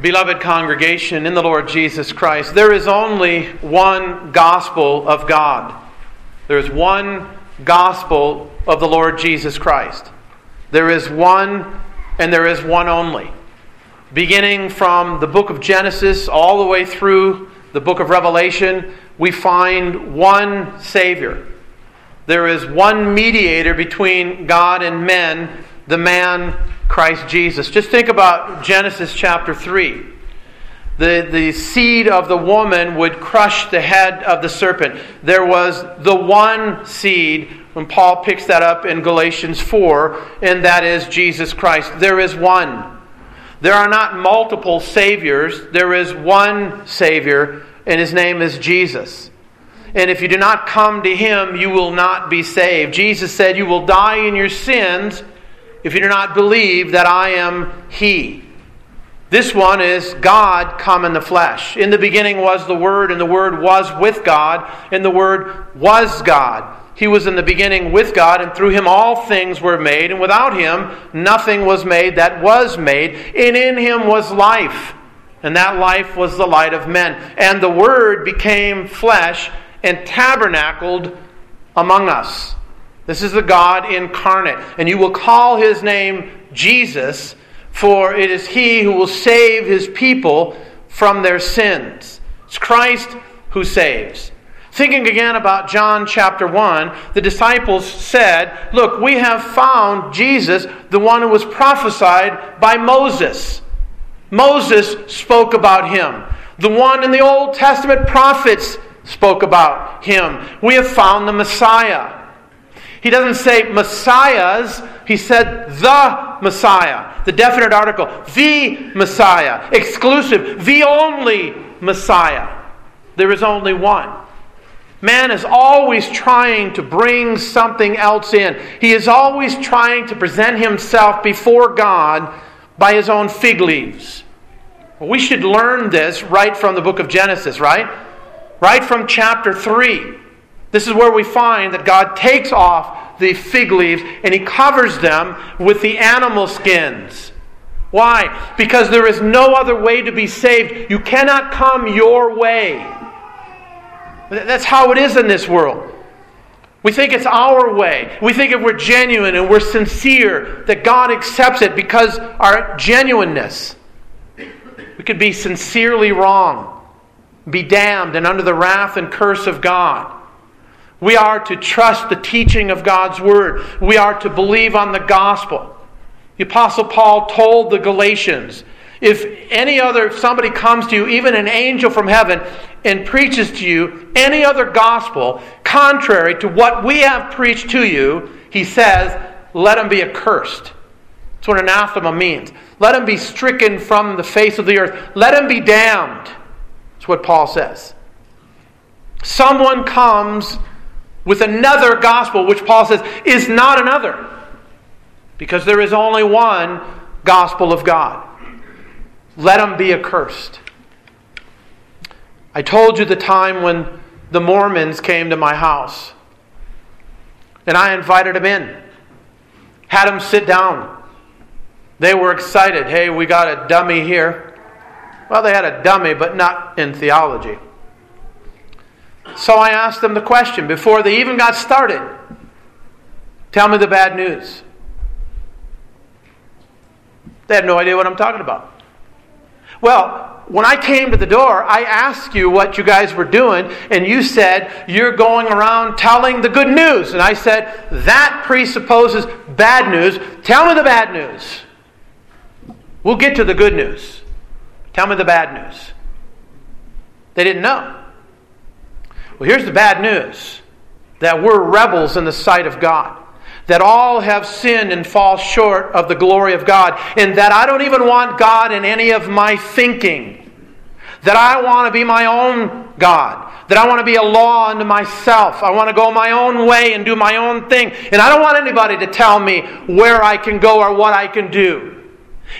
Beloved congregation in the Lord Jesus Christ, there is only one gospel of God. There is one gospel of the Lord Jesus Christ. There is one, and there is one only. Beginning from the book of Genesis all the way through the book of Revelation, we find one Savior. There is one mediator between God and men, the man Christ Jesus. Just think about Genesis chapter 3. The, the seed of the woman would crush the head of the serpent. There was the one seed, when Paul picks that up in Galatians 4, and that is Jesus Christ. There is one. There are not multiple Saviors, there is one Savior, and his name is Jesus. And if you do not come to him, you will not be saved. Jesus said, You will die in your sins if you do not believe that I am He. This one is God come in the flesh. In the beginning was the Word, and the Word was with God, and the Word was God. He was in the beginning with God, and through him all things were made, and without him nothing was made that was made. And in him was life, and that life was the light of men. And the Word became flesh and tabernacled among us. This is the God incarnate. And you will call his name Jesus, for it is he who will save his people from their sins. It's Christ who saves. Thinking again about John chapter 1, the disciples said, Look, we have found Jesus, the one who was prophesied by Moses. Moses spoke about him. The one in the Old Testament prophets spoke about him. We have found the Messiah. He doesn't say messiahs, he said the Messiah. The definite article, the Messiah. Exclusive, the only Messiah. There is only one. Man is always trying to bring something else in. He is always trying to present himself before God by his own fig leaves. we should learn this right from the book of Genesis, right? Right from chapter 3. This is where we find that God takes off the fig leaves and he covers them with the animal skins. Why? Because there is no other way to be saved. You cannot come your way. That's how it is in this world. We think it's our way. We think if we're genuine and we're sincere, that God accepts it because our genuineness. We could be sincerely wrong, be damned and under the wrath and curse of God. We are to trust the teaching of God's Word. We are to believe on the gospel. The Apostle Paul told the Galatians if any other, if somebody comes to you, even an angel from heaven, and preaches to you any other gospel contrary to what we have preached to you, he says, let him be accursed. That's what anathema means. Let him be stricken from the face of the earth. Let him be damned. That's what Paul says. Someone comes with another gospel, which Paul says is not another. Because there is only one gospel of God. Let him be accursed. I told you the time when the Mormons came to my house. And I invited them in, had them sit down. They were excited. Hey, we got a dummy here. Well, they had a dummy, but not in theology. So I asked them the question before they even got started Tell me the bad news. They had no idea what I'm talking about. Well, when I came to the door, I asked you what you guys were doing, and you said you're going around telling the good news. And I said, that presupposes bad news. Tell me the bad news. We'll get to the good news. Tell me the bad news. They didn't know. Well, here's the bad news that we're rebels in the sight of God. That all have sinned and fall short of the glory of God. And that I don't even want God in any of my thinking. That I want to be my own God. That I want to be a law unto myself. I want to go my own way and do my own thing. And I don't want anybody to tell me where I can go or what I can do.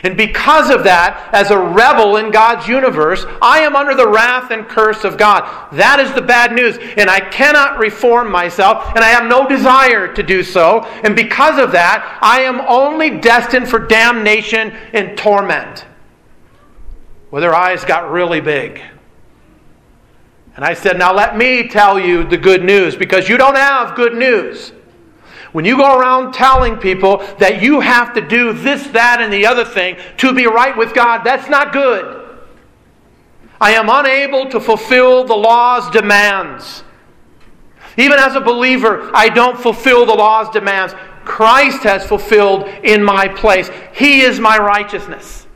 And because of that, as a rebel in God's universe, I am under the wrath and curse of God. That is the bad news. And I cannot reform myself, and I have no desire to do so. And because of that, I am only destined for damnation and torment. Well, their eyes got really big. And I said, Now let me tell you the good news because you don't have good news. When you go around telling people that you have to do this, that, and the other thing to be right with God, that's not good. I am unable to fulfill the law's demands. Even as a believer, I don't fulfill the law's demands. Christ has fulfilled in my place. He is my righteousness.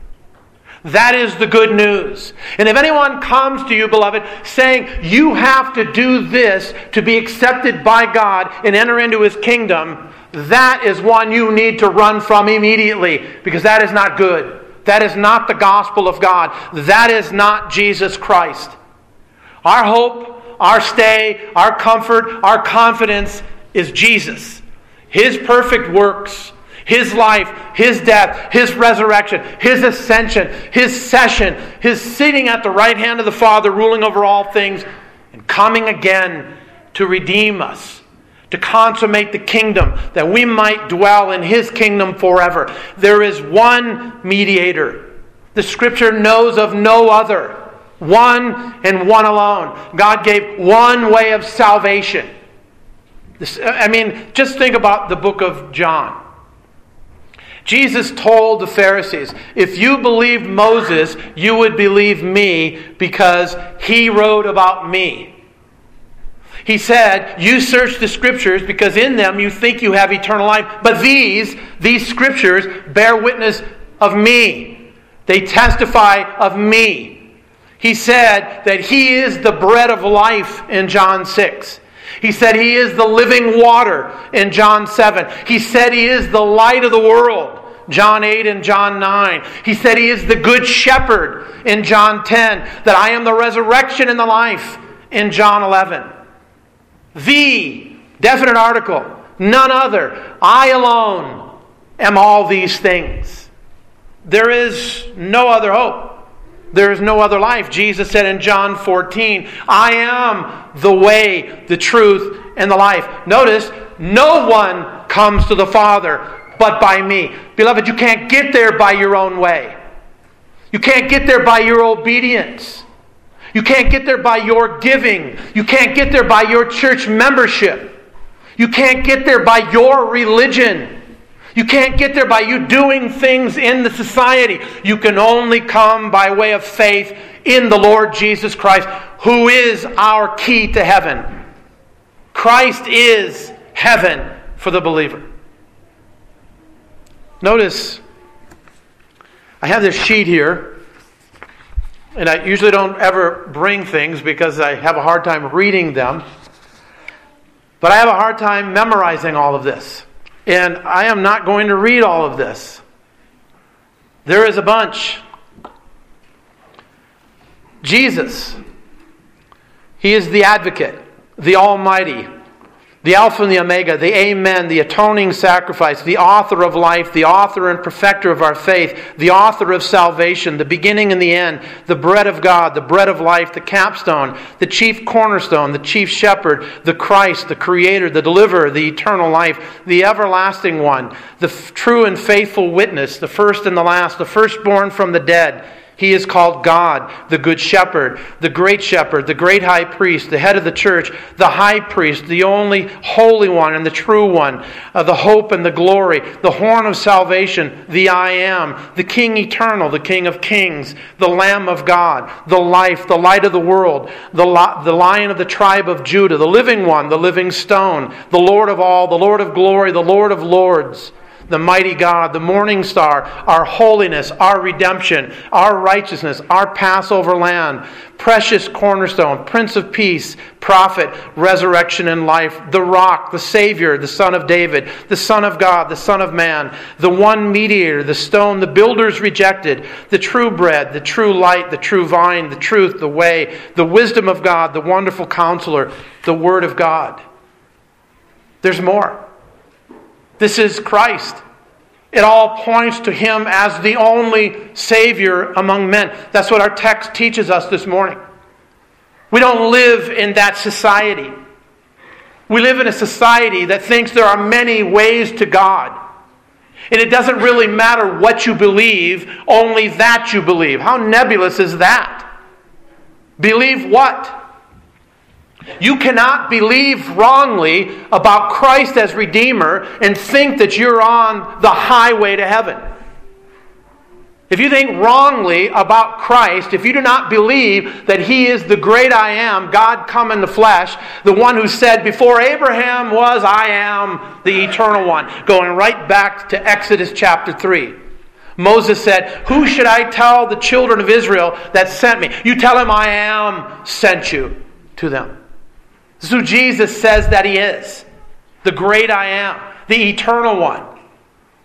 That is the good news. And if anyone comes to you, beloved, saying you have to do this to be accepted by God and enter into his kingdom, that is one you need to run from immediately because that is not good. That is not the gospel of God. That is not Jesus Christ. Our hope, our stay, our comfort, our confidence is Jesus. His perfect works, His life, His death, His resurrection, His ascension, His session, His sitting at the right hand of the Father, ruling over all things, and coming again to redeem us to consummate the kingdom, that we might dwell in his kingdom forever. There is one mediator. The scripture knows of no other. One and one alone. God gave one way of salvation. I mean, just think about the book of John. Jesus told the Pharisees, if you believed Moses, you would believe me because he wrote about me. He said, You search the scriptures because in them you think you have eternal life. But these, these scriptures, bear witness of me. They testify of me. He said that He is the bread of life in John 6. He said He is the living water in John 7. He said He is the light of the world. John 8 and John 9. He said he is the good shepherd in John 10, that I am the resurrection and the life in John 11. The definite article, none other. I alone am all these things. There is no other hope. There is no other life. Jesus said in John 14, I am the way, the truth, and the life. Notice, no one comes to the Father but by me. Beloved, you can't get there by your own way. You can't get there by your obedience. You can't get there by your giving. You can't get there by your church membership. You can't get there by your religion. You can't get there by you doing things in the society. You can only come by way of faith in the Lord Jesus Christ, who is our key to heaven. Christ is heaven for the believer. Notice, I have this sheet here and I usually don't ever bring things because I have a hard time reading them. But I have a hard time memorizing all of this. And I am not going to read all of this. There is a bunch. Jesus, He is the advocate, the Almighty, the Alpha and the Omega, the Amen, the atoning sacrifice, the author of life, the author and perfecter of our faith, the author of salvation, the beginning and the end, the bread of God, the bread of life, the capstone, the chief cornerstone, the chief shepherd, the Christ, the creator, the deliverer, the eternal life, the everlasting one, the true and faithful witness, the first and the last, the firstborn from the dead he is called God, the Good Shepherd, the Great Shepherd, the Great High Priest, the head of the church, the High Priest, the only Holy One and the True One, uh, the hope and the glory, the horn of salvation, the I Am, the King Eternal, the King of Kings, the Lamb of God, the Life, the Light of the world, the, the Lion of the tribe of Judah, the Living One, the Living Stone, the Lord of all, the Lord of glory, the Lord of lords the mighty God, the morning star, our holiness, our redemption, our righteousness, our Passover lamb, precious cornerstone, Prince of Peace, prophet, resurrection and life, the rock, the Savior, the Son of David, the Son of God, the Son of Man, the one mediator, the stone the builders rejected, the true bread, the true light, the true vine, the truth, the way, the wisdom of God, the wonderful counselor, the Word of God. There's more. This is Christ. It all points to Him as the only Savior among men. That's what our text teaches us this morning. We don't live in that society. We live in a society that thinks there are many ways to God. And it doesn't really matter what you believe, only that you believe. How nebulous is that? Believe what? You cannot believe wrongly about Christ as Redeemer and think that you're on the highway to heaven. If you think wrongly about Christ, if you do not believe that He is the great I am, God come in the flesh, the one who said, Before Abraham was, I am the eternal one, going right back to Exodus chapter 3. Moses said, Who should I tell the children of Israel that sent me? You tell him I am sent you to them. This is who Jesus says that He is the great I am, the eternal one.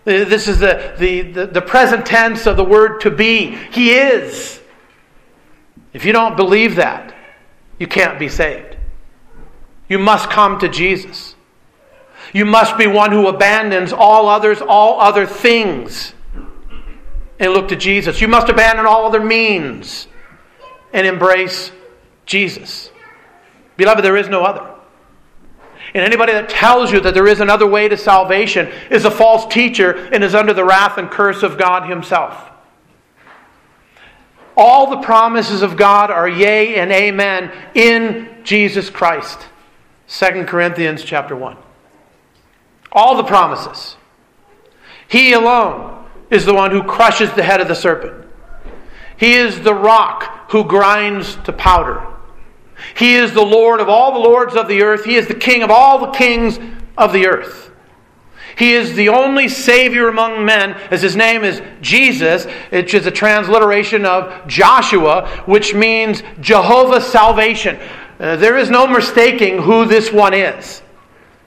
This is the, the, the, the, present tense of the word to be. He is. If you don't believe that, you can't be saved. You must come to Jesus. You must be one who abandons all others, all other things, and look to Jesus. You must abandon all other means and embrace Jesus. Beloved, there is no other. And anybody that tells you that there is another way to salvation is a false teacher and is under the wrath and curse of God Himself. All the promises of God are yea and amen in Jesus Christ. 2 Corinthians chapter 1. All the promises. He alone is the one who crushes the head of the serpent. He is the rock who grinds to powder. He is the Lord of all the lords of the earth. He is the King of all the kings of the earth. He is the only Savior among men, as his name is Jesus, which is a transliteration of Joshua, which means Jehovah's salvation. Uh, there is no mistaking who this one is.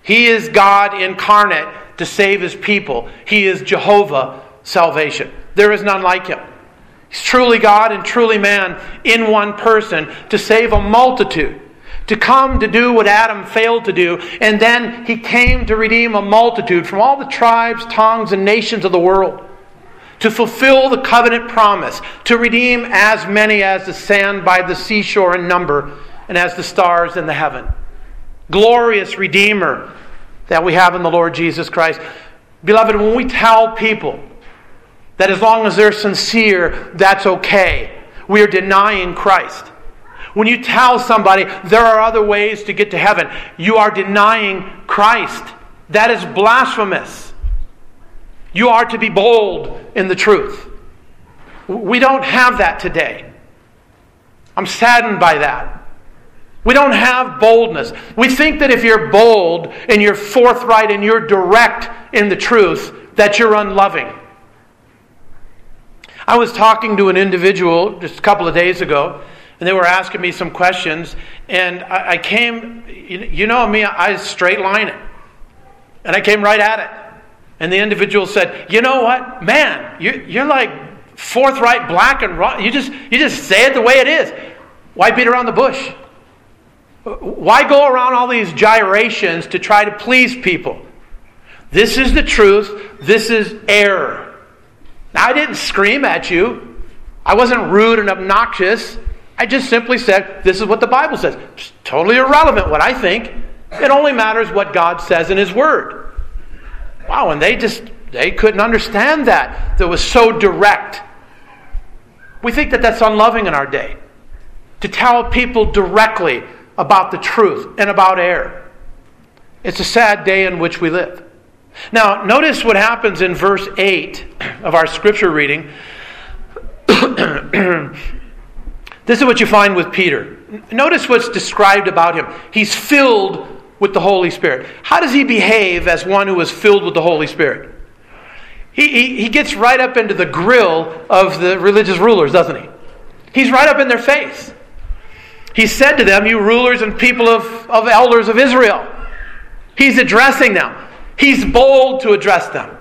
He is God incarnate to save his people. He is Jehovah salvation. There is none like him. He's truly God and truly man in one person to save a multitude, to come to do what Adam failed to do, and then he came to redeem a multitude from all the tribes, tongues, and nations of the world, to fulfill the covenant promise, to redeem as many as the sand by the seashore in number, and as the stars in the heaven. Glorious Redeemer that we have in the Lord Jesus Christ. Beloved, when we tell people, that as long as they're sincere, that's okay. We are denying Christ. When you tell somebody there are other ways to get to heaven, you are denying Christ. That is blasphemous. You are to be bold in the truth. We don't have that today. I'm saddened by that. We don't have boldness. We think that if you're bold and you're forthright and you're direct in the truth, that you're unloving. I was talking to an individual just a couple of days ago, and they were asking me some questions, and I, I came, you know me, I straight line it. And I came right at it. And the individual said, You know what? Man, you're, you're like forthright, black and raw. You just, you just say it the way it is. Why beat around the bush? Why go around all these gyrations to try to please people? This is the truth. This is error. Now, I didn't scream at you. I wasn't rude and obnoxious. I just simply said, This is what the Bible says. It's totally irrelevant what I think. It only matters what God says in His Word. Wow, and they just they couldn't understand that. That was so direct. We think that that's unloving in our day. To tell people directly about the truth and about error. It's a sad day in which we live. Now, notice what happens in verse 8 of our scripture reading. this is what you find with Peter. Notice what's described about him. He's filled with the Holy Spirit. How does he behave as one who is filled with the Holy Spirit? He, he, he gets right up into the grill of the religious rulers, doesn't he? He's right up in their face. He said to them, You rulers and people of, of elders of Israel. He's addressing them. He's bold to address them.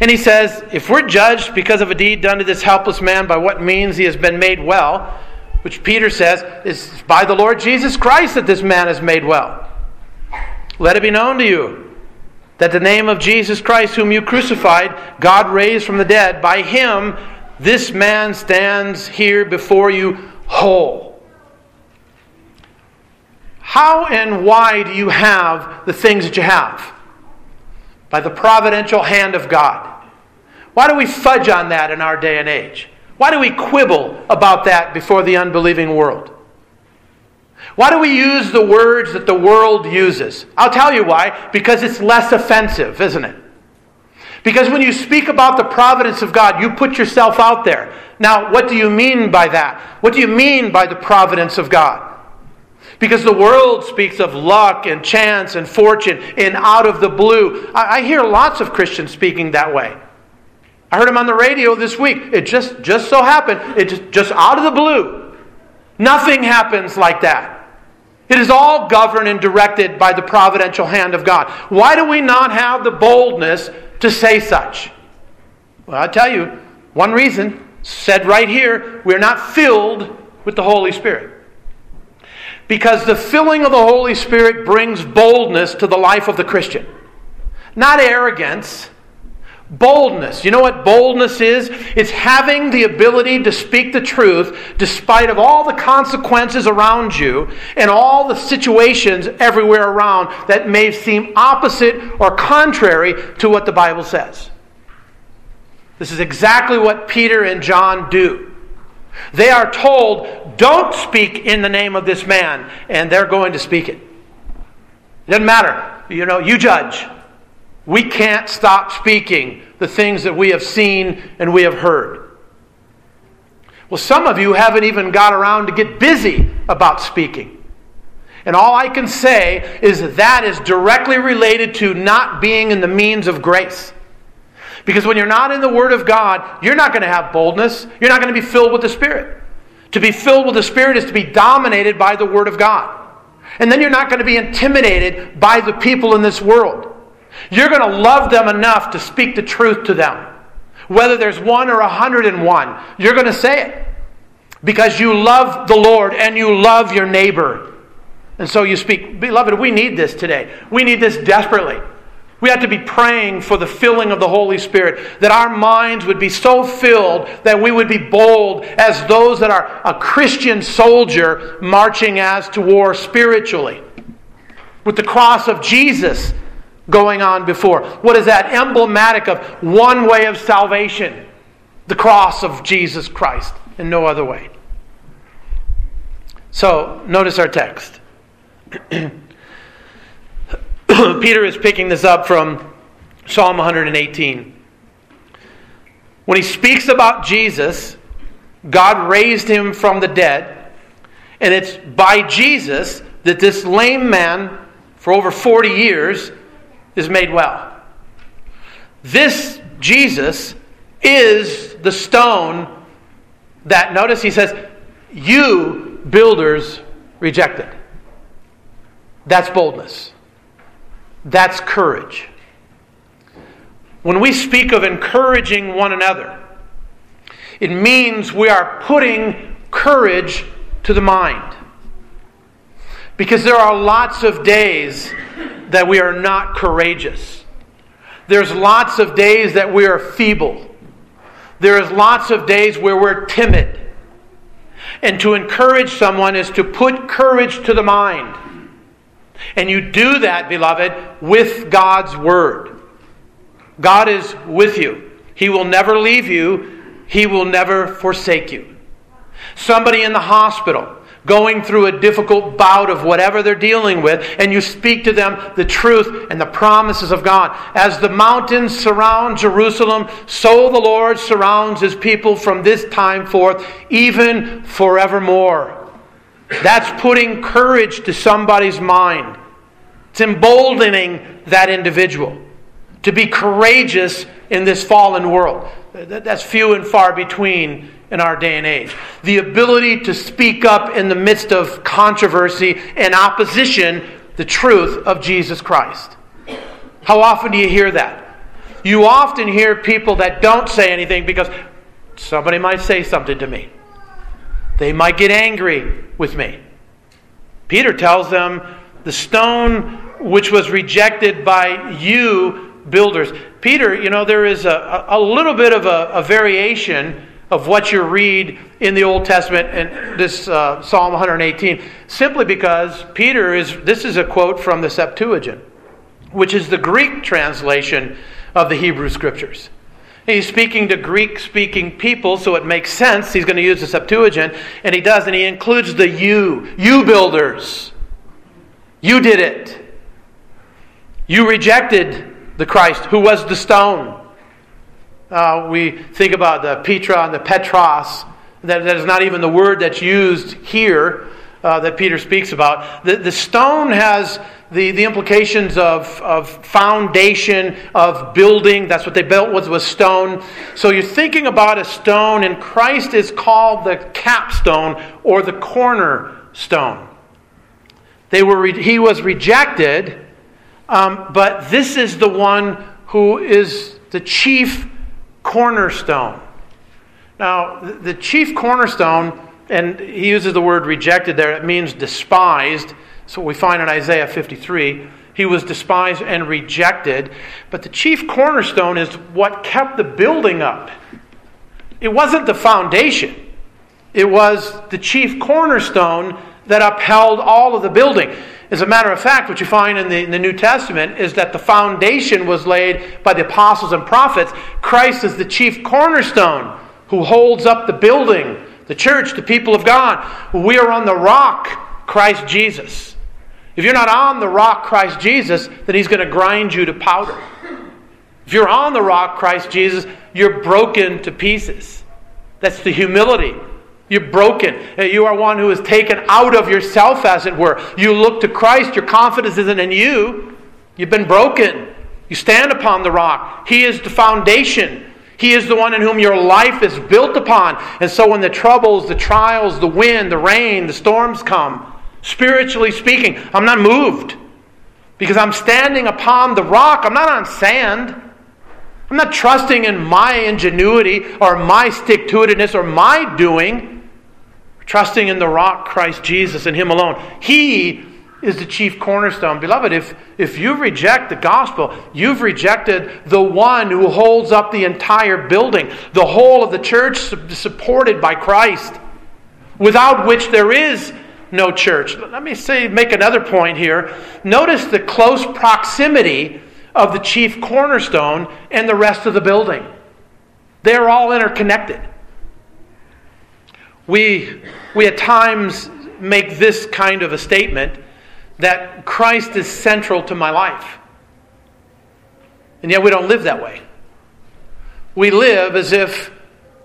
And he says, If we're judged because of a deed done to this helpless man by what means he has been made well, which Peter says is by the Lord Jesus Christ that this man is made well, let it be known to you that the name of Jesus Christ, whom you crucified, God raised from the dead, by him this man stands here before you whole. How and why do you have the things that you have? By the providential hand of God. Why do we fudge on that in our day and age? Why do we quibble about that before the unbelieving world? Why do we use the words that the world uses? I'll tell you why. Because it's less offensive, isn't it? Because when you speak about the providence of God, you put yourself out there. Now, what do you mean by that? What do you mean by the providence of God? Because the world speaks of luck and chance and fortune and out of the blue. I, I hear lots of Christians speaking that way. I heard him on the radio this week. It just, just so happened, it just, just out of the blue. Nothing happens like that. It is all governed and directed by the providential hand of God. Why do we not have the boldness to say such? Well, i tell you, one reason, said right here, we're not filled with the Holy Spirit. Because the filling of the Holy Spirit brings boldness to the life of the Christian. Not arrogance, boldness. You know what boldness is? It's having the ability to speak the truth despite of all the consequences around you and all the situations everywhere around that may seem opposite or contrary to what the Bible says. This is exactly what Peter and John do. They are told, don't speak in the name of this man, and they're going to speak it. It doesn't matter. You know, you judge. We can't stop speaking the things that we have seen and we have heard. Well, some of you haven't even got around to get busy about speaking. And all I can say is that that is directly related to not being in the means of grace. Because when you're not in the Word of God, you're not going to have boldness. You're not going to be filled with the Spirit. To be filled with the Spirit is to be dominated by the Word of God. And then you're not going to be intimidated by the people in this world. You're going to love them enough to speak the truth to them. Whether there's one or a hundred and one, you're going to say it. Because you love the Lord and you love your neighbor. And so you speak. Beloved, we need this today. We need this desperately. We have to be praying for the filling of the Holy Spirit, that our minds would be so filled that we would be bold as those that are a Christian soldier marching as to war spiritually. With the cross of Jesus going on before. What is that? Emblematic of one way of salvation the cross of Jesus Christ, and no other way. So, notice our text. Peter is picking this up from Psalm 118. When he speaks about Jesus, God raised him from the dead, and it's by Jesus that this lame man, for over 40 years, is made well. This Jesus is the stone that, notice he says, you builders rejected. That's boldness. That's courage. When we speak of encouraging one another, it means we are putting courage to the mind. Because there are lots of days that we are not courageous. There's lots of days that we are feeble. There is lots of days where we're timid. And to encourage someone is to put courage to the mind. And you do that, beloved, with God's Word. God is with you. He will never leave you, He will never forsake you. Somebody in the hospital going through a difficult bout of whatever they're dealing with, and you speak to them the truth and the promises of God. As the mountains surround Jerusalem, so the Lord surrounds his people from this time forth, even forevermore. That's putting courage to somebody's mind. It's emboldening that individual to be courageous in this fallen world. That's few and far between in our day and age. The ability to speak up in the midst of controversy and opposition, the truth of Jesus Christ. How often do you hear that? You often hear people that don't say anything because somebody might say something to me. They might get angry with me. Peter tells them the stone which was rejected by you builders. Peter, you know, there is a, a little bit of a, a variation of what you read in the Old Testament and this uh, Psalm 118, simply because Peter is, this is a quote from the Septuagint. which is the Greek translation of the Hebrew Scriptures. He's speaking to Greek speaking people, so it makes sense. He's going to use the Septuagint, and he does, and he includes the you, you builders. You did it. You rejected the Christ who was the stone. Uh, we think about the Petra and the Petros. That, that is not even the word that's used here uh, that Peter speaks about. The, the stone has the, the implications of, of foundation, of building. That's what they built was, was stone. So you're thinking about a stone, and Christ is called the capstone or the cornerstone. They were re- he was rejected, um, but this is the one who is the chief cornerstone. Now, the chief cornerstone, and he uses the word rejected there, it means despised. So we find in Isaiah 53. He was despised and rejected. But the chief cornerstone is what kept the building up. It wasn't the foundation, it was the chief cornerstone that upheld all of the building. As a matter of fact, what you find in the, in the, New Testament is that the foundation was laid by the apostles and prophets. Christ is the chief cornerstone who holds up the building, the church, the people of God. We are on the rock, Christ Jesus. If you're not on the rock, Christ Jesus, then He's going to grind you to powder. If you're on the rock, Christ Jesus, you're broken to pieces. That's the humility. You're broken. Uh, you are one who is taken out of yourself, as it were. You look to Christ, your confidence isn't in you. You've been broken. You stand upon the rock. He is the foundation. He is the one in whom your life is built upon. And so when the troubles, the trials, the wind, the rain, the storms come, Spiritually speaking, I'm not moved because I'm standing upon the rock. I'm not on sand. I'm not trusting in my ingenuity or my stick to itiveness or my doing. Trusting in the rock, Christ Jesus, and Him alone. He is the chief cornerstone. Beloved, if, if you reject the gospel, you've rejected the one who holds up the entire building, the whole of the church supported by Christ, without which there is no church. Let me say, make another point here. Notice the close proximity of the chief cornerstone and the rest of the building. They're all interconnected. We, we at times make this kind of a statement that Christ is central to my life. And yet we don't live that way. We live as if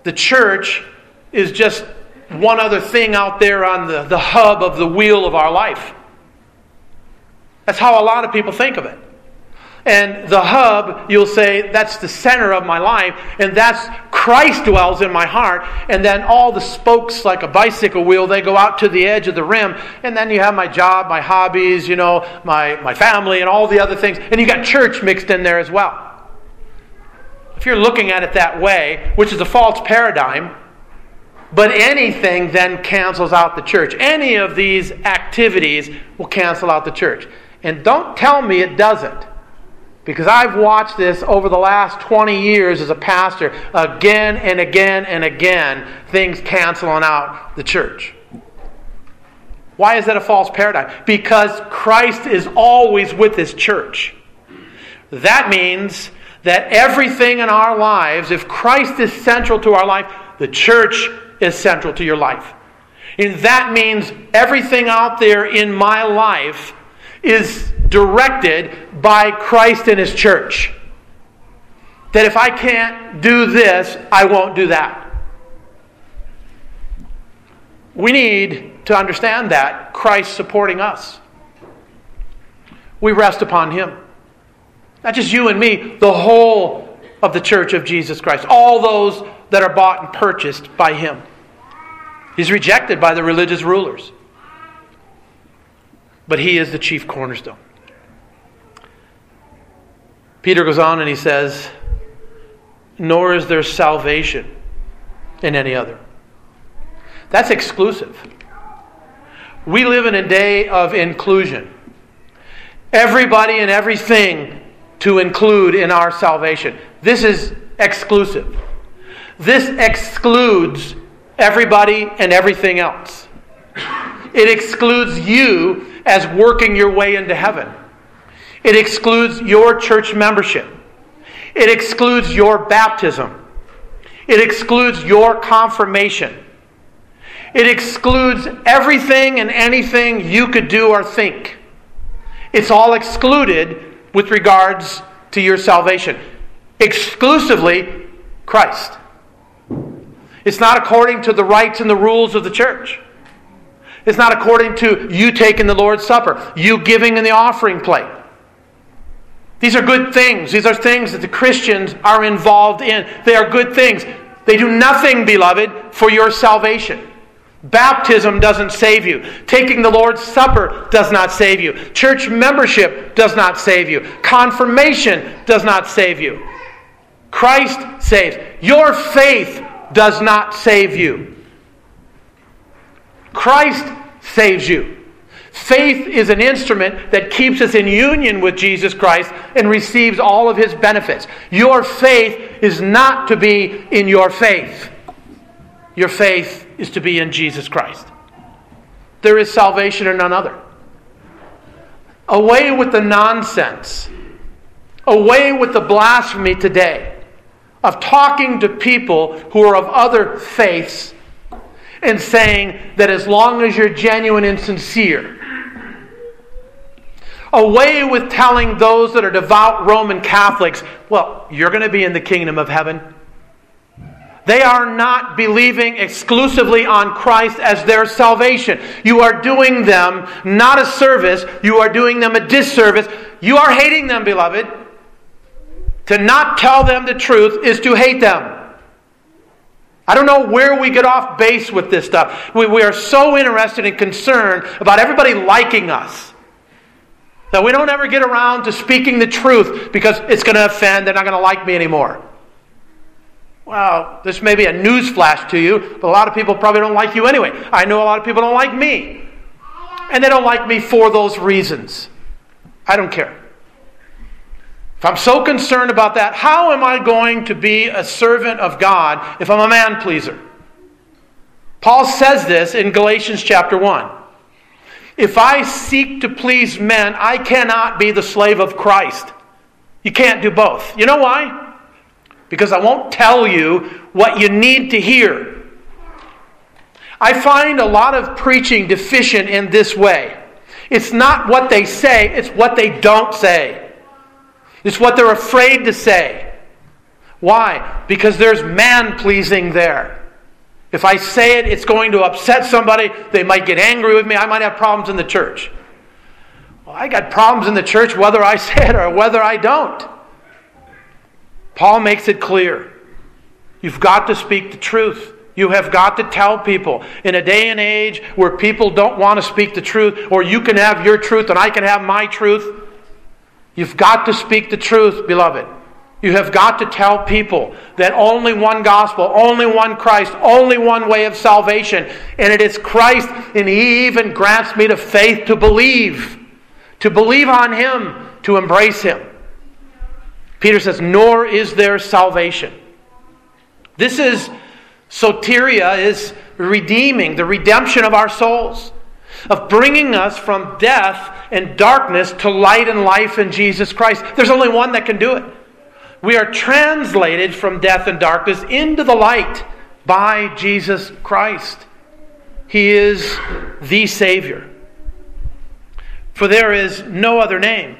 the church is just one other thing out there on the, the hub of the wheel of our life. That's how a lot of people think of it. And the hub, you'll say, that's the center of my life, and that's Christ dwells in my heart. And then all the spokes, like a bicycle wheel, they go out to the edge of the rim. And then you have my job, my hobbies, you know, my, my family, and all the other things. And you got church mixed in there as well. If you're looking at it that way, which is a false paradigm, but anything then cancels out the church. Any of these activities will cancel out the church. And don't tell me it doesn't. Because I've watched this over the last 20 years as a pastor, again and again and again, things canceling out the church. Why is that a false paradigm? Because Christ is always with his church. That means that everything in our lives, if Christ is central to our life, the church is central to your life. And that means everything out there in my life is directed by Christ and His church. That if I can't do this, I won't do that. We need to understand that Christ supporting us. We rest upon Him. Not just you and me, the whole of the church of Jesus Christ. All those that are bought and purchased by Him. He's rejected by the religious rulers. But he is the chief cornerstone. Peter goes on and he says, Nor is there salvation in any other. That's exclusive. We live in a day of inclusion. Everybody and everything to include in our salvation. This is exclusive. This excludes everybody and everything else. It excludes you as working your way into heaven. It excludes your church membership. It excludes your baptism. It excludes your confirmation. It excludes everything and anything you could do or think. It's all excluded with regards to your salvation. Exclusively Christ. It's not according to the rights and the rules of the church. It's not according to you taking the Lord's Supper, you giving in the offering plate. These are good things. These are things that the Christians are involved in. They are good things. They do nothing, beloved, for your salvation. Baptism doesn't save you. Taking the Lord's Supper does not save you. Church membership does not save you. Confirmation does not save you. Christ saves. Your faith does not save you. Christ saves you. Faith is an instrument that keeps us in union with Jesus Christ and receives all of his benefits. Your faith is not to be in your faith. Your faith is to be in Jesus Christ. There is salvation in none other. Away with the nonsense. Away with the blasphemy today of talking to people who are of other faiths and saying that as long as you're genuine and sincere, away with telling those that are devout Roman Catholics, well, you're going to be in the kingdom of heaven. They are not believing exclusively on Christ as their salvation. You are doing them not a service, you are doing them a disservice. You are hating them, beloved. To not tell them the truth is to hate them. I don't know where we get off base with this stuff. We, we are so interested and concerned about everybody liking us that we don't ever get around to speaking the truth because it's going to offend. They're not going to like me anymore. Well, this may be a news flash to you, but a lot of people probably don't like you anyway. I know a lot of people don't like me. And they don't like me for those reasons. I don't care. If I'm so concerned about that, how am I going to be a servant of God if I'm a man pleaser? Paul says this in Galatians chapter 1. If I seek to please men, I cannot be the slave of Christ. You can't do both. You know why? because I won't tell you what you need to hear. I find a lot of preaching deficient in this way. It's not what they say, it's what they don't say. It's what they're afraid to say. Why? Because there's man pleasing there. If I say it, it's going to upset somebody. They might get angry with me. I might have problems in the church. Well, I got problems in the church whether I say it or whether I don't. Paul makes it clear. You've got to speak the truth. You have got to tell people. In a day and age where people don't want to speak the truth, or you can have your truth and I can have my truth, you've got to speak the truth, beloved. You have got to tell people that only one gospel, only one Christ, only one way of salvation, and it is Christ, and He even grants me the faith to believe, to believe on Him, to embrace Him. Peter says, nor is there salvation. This is soteria, is redeeming, the redemption of our souls, of bringing us from death and darkness to light and life in Jesus Christ. There's only one that can do it. We are translated from death and darkness into the light by Jesus Christ. He is the Savior. For there is no other name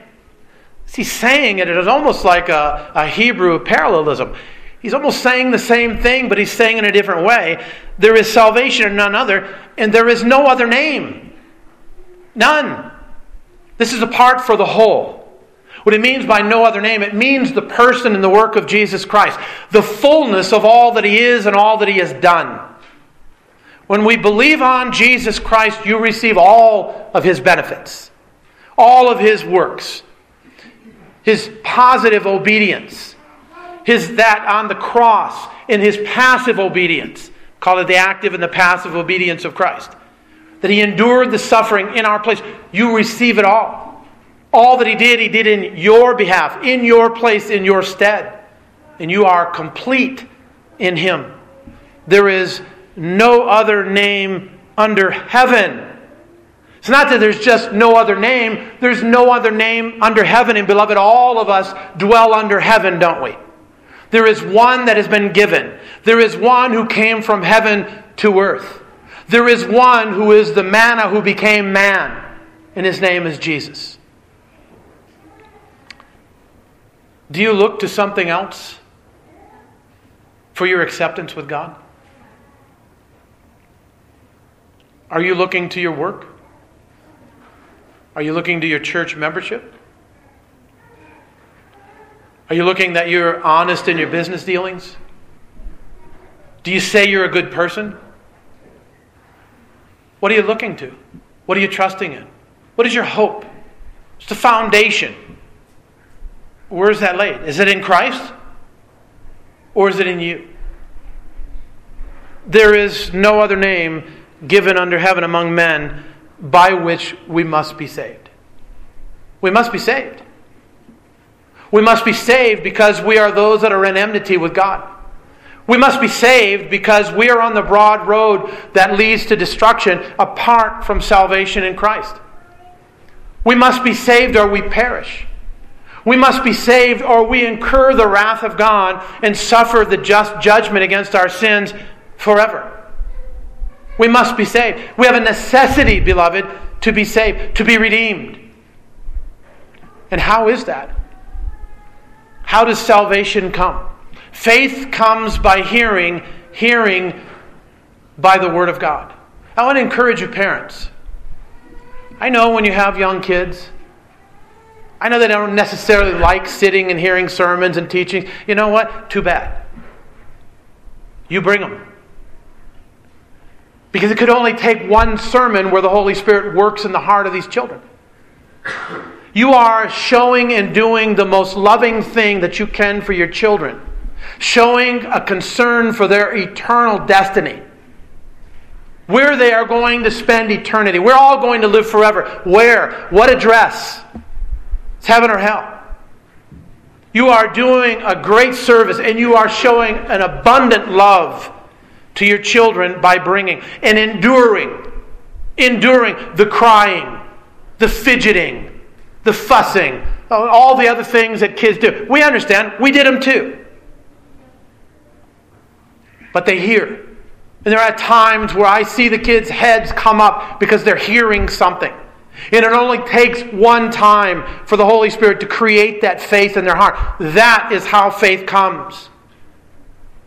he's saying it, it is almost like a, a Hebrew parallelism. He's almost saying the same thing, but he's saying in a different way. There is salvation in none other, and there is no other name. None. This is a part for the whole. What it means by no other name, it means the person and the work of Jesus Christ, the fullness of all that he is and all that he has done. When we believe on Jesus Christ, you receive all of his benefits, all of his works his positive obedience, his that on the cross, in his passive obedience. Call it the active and the passive obedience of Christ. That he endured the suffering in our place. You receive it all. All that he did, he did in your behalf, in your place, in your stead. And you are complete in him. There is no other name under heaven It's not that there's just no other name, there's no other name under heaven. And beloved, all of us dwell under heaven, don't we? There is one that has been given. There is one who came from heaven to earth. There is one who is the manna who became man, and his name is Jesus. Do you look to something else for your acceptance with God? Are you looking to your work? Are you looking to your church membership? Are you looking that you're honest in your business dealings? Do you say you're a good person? What are you looking to? What are you trusting in? What is your hope? It's the foundation. Where is that laid? Is it in Christ? Or is it in you? There is no other name given under heaven among men by which we must be saved. We must be saved. We must be saved because we are those that are in enmity with God. We must be saved because we are on the broad road that leads to destruction apart from salvation in Christ. We must be saved or we perish. We must be saved or we incur the wrath of God and suffer the just judgment against our sins forever. We must be saved. We have a necessity, beloved, to be saved, to be redeemed. And how is that? How does salvation come? Faith comes by hearing, hearing by the Word of God. I want to encourage you, parents. I know when you have young kids, I know they don't necessarily like sitting and hearing sermons and teachings. You know what? Too bad. You bring them. Because it could only take one sermon where the Holy Spirit works in the heart of these children. You are showing and doing the most loving thing that you can for your children, showing a concern for their eternal destiny. Where they are going to spend eternity. We're all going to live forever. Where? What address? It's heaven or hell. You are doing a great service and you are showing an abundant love to your children by bringing and enduring, enduring the crying, the fidgeting, the fussing, uh, all the other things that kids do. We understand. We did them too. But they hear. And there are times where I see the kids' heads come up because they're hearing something. And it only takes one time for the Holy Spirit to create that faith in their heart. That is how faith comes.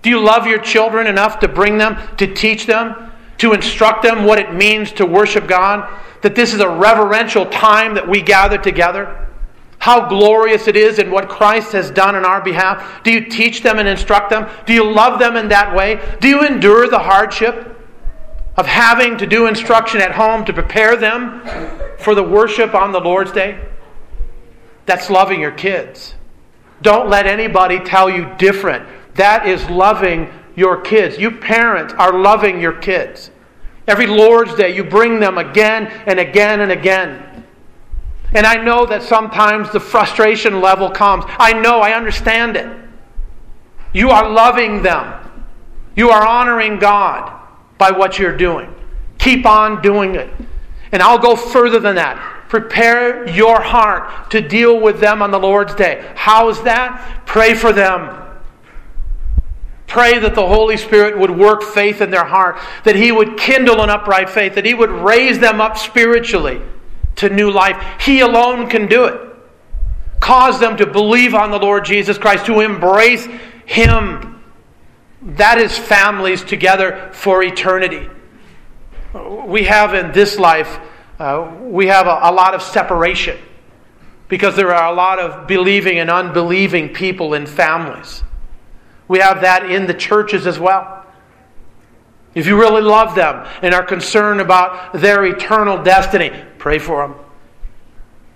Do you love your children enough to bring them, to teach them, to instruct them what it means to worship God? That this is a reverential time that we gather together? How glorious it is in what Christ has done in our behalf? Do you teach them and instruct them? Do you love them in that way? Do you endure the hardship of having to do instruction at home to prepare them for the worship on the Lord's Day? That's loving your kids. Don't let anybody tell you different. That is loving your kids. You parents are loving your kids. Every Lord's Day, you bring them again and again and again. And I know that sometimes the frustration level comes. I know, I understand it. You are loving them, you are honoring God by what you're doing. Keep on doing it. And I'll go further than that. Prepare your heart to deal with them on the Lord's Day. How is that? Pray for them. Pray that the Holy Spirit would work faith in their heart, that He would kindle an upright faith, that He would raise them up spiritually to new life. He alone can do it. Cause them to believe on the Lord Jesus Christ, to embrace Him. That is families together for eternity. We have in this life, uh, we have a, a lot of separation because there are a lot of believing and unbelieving people in families. We have that in the churches as well. If you really love them and are concerned about their eternal destiny, pray for them.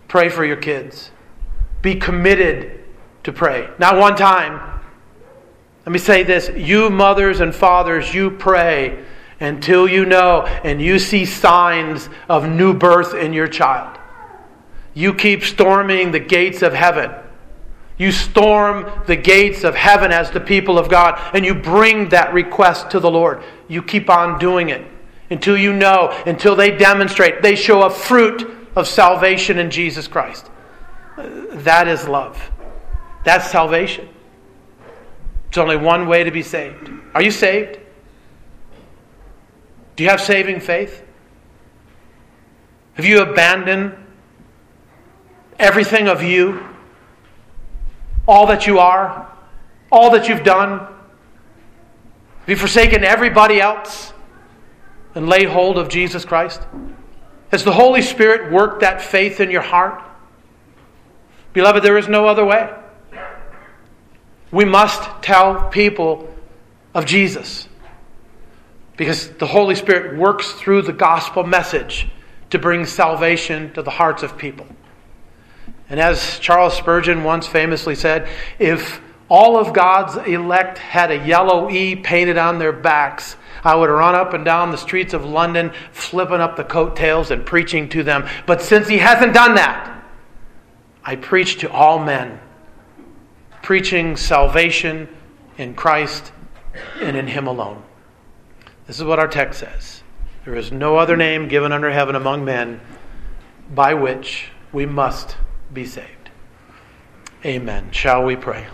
Pray for your kids. Be committed to pray. Not one time. Let me say this you mothers and fathers, you pray until you know and you see signs of new birth in your child. You keep storming the gates of heaven you storm the gates of heaven as the people of God, and you bring that request to the Lord. You keep on doing it. until you know, until they demonstrate, they show a fruit of salvation in Jesus Christ. That is love. That's salvation. There's only one way to be saved. Are you saved? Do you have saving faith? Have you abandoned everything of you? All that you are? All that you've done? Have you forsaken everybody else and laid hold of Jesus Christ? Has the Holy Spirit worked that faith in your heart? Beloved, there is no other way. We must tell people of Jesus because the Holy Spirit works through the gospel message to bring salvation to the hearts of people. And as Charles Spurgeon once famously said, if all of God's elect had a yellow E painted on their backs, I would run up and down the streets of London, flipping up the coattails and preaching to them. But since he hasn't done that, I preach to all men, preaching salvation in Christ and in Him alone. This is what our text says There is no other name given under heaven among men by which we must be saved. Amen. Shall we pray?